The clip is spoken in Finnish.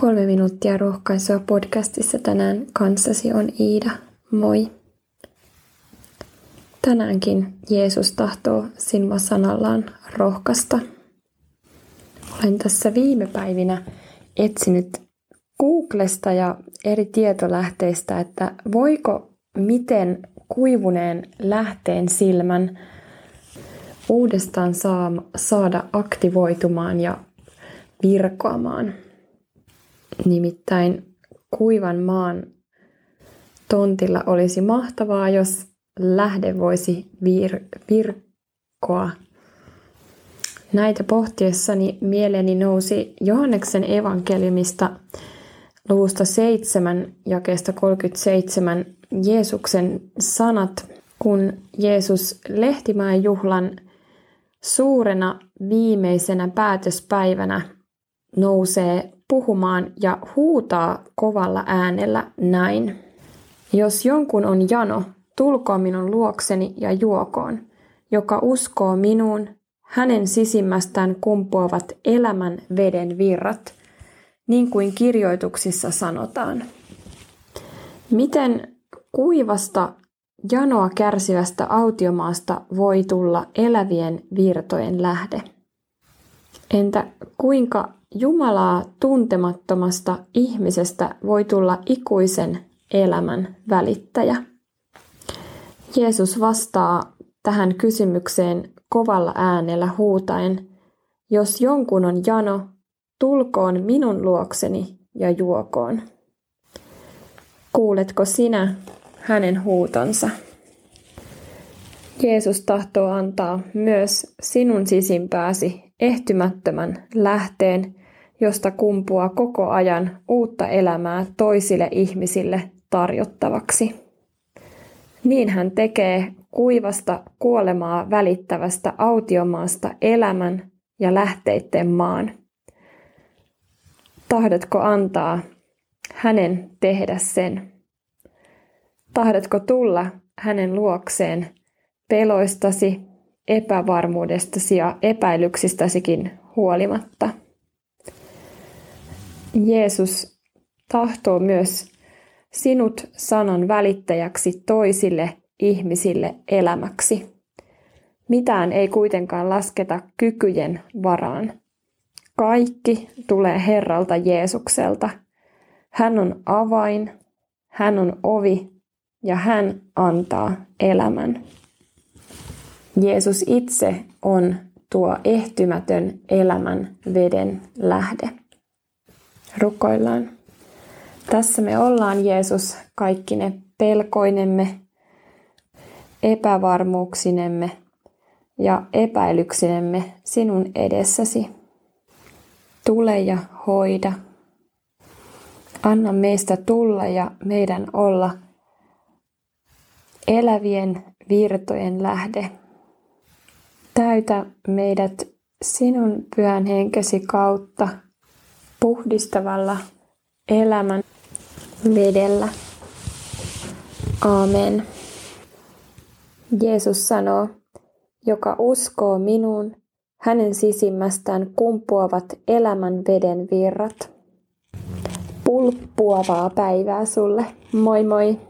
Kolme minuuttia rohkaisua podcastissa tänään kanssasi on Iida. Moi! Tänäänkin Jeesus tahtoo sinua sanallaan rohkaista. Olen tässä viime päivinä etsinyt Googlesta ja eri tietolähteistä, että voiko miten kuivuneen lähteen silmän uudestaan saada aktivoitumaan ja virkoamaan – Nimittäin kuivan maan tontilla olisi mahtavaa, jos lähde voisi vir- virkkoa. Näitä pohtiessani mieleeni nousi Johanneksen evankeliumista luvusta 7 jakeesta 37 Jeesuksen sanat, kun Jeesus Lehtimäen juhlan suurena viimeisenä päätöspäivänä nousee puhumaan ja huutaa kovalla äänellä näin. Jos jonkun on jano, tulkoon minun luokseni ja juokoon. Joka uskoo minuun, hänen sisimmästään kumpuavat elämän veden virrat, niin kuin kirjoituksissa sanotaan. Miten kuivasta janoa kärsivästä autiomaasta voi tulla elävien virtojen lähde? Entä kuinka Jumalaa tuntemattomasta ihmisestä voi tulla ikuisen elämän välittäjä. Jeesus vastaa tähän kysymykseen kovalla äänellä huutaen, jos jonkun on jano, tulkoon minun luokseni ja juokoon. Kuuletko sinä hänen huutonsa? Jeesus tahtoo antaa myös sinun sisimpääsi ehtymättömän lähteen, josta kumpuaa koko ajan uutta elämää toisille ihmisille tarjottavaksi. Niin hän tekee kuivasta kuolemaa välittävästä autiomaasta elämän ja lähteitten maan. Tahdotko antaa hänen tehdä sen? Tahdotko tulla hänen luokseen peloistasi, epävarmuudestasi ja epäilyksistäsikin huolimatta? Jeesus tahtoo myös sinut sanan välittäjäksi toisille ihmisille elämäksi. Mitään ei kuitenkaan lasketa kykyjen varaan. Kaikki tulee Herralta Jeesukselta. Hän on avain, hän on ovi ja hän antaa elämän. Jeesus itse on tuo ehtymätön elämän veden lähde. Rukoillaan. Tässä me ollaan, Jeesus, kaikki ne pelkoinemme, epävarmuuksinemme ja epäilyksinemme sinun edessäsi. Tule ja hoida. Anna meistä tulla ja meidän olla elävien virtojen lähde. Täytä meidät sinun pyhän henkesi kautta – puhdistavalla elämän vedellä. Amen. Jeesus sanoo, joka uskoo minuun, hänen sisimmästään kumpuavat elämän veden virrat. Pulppuavaa päivää sulle. Moi moi!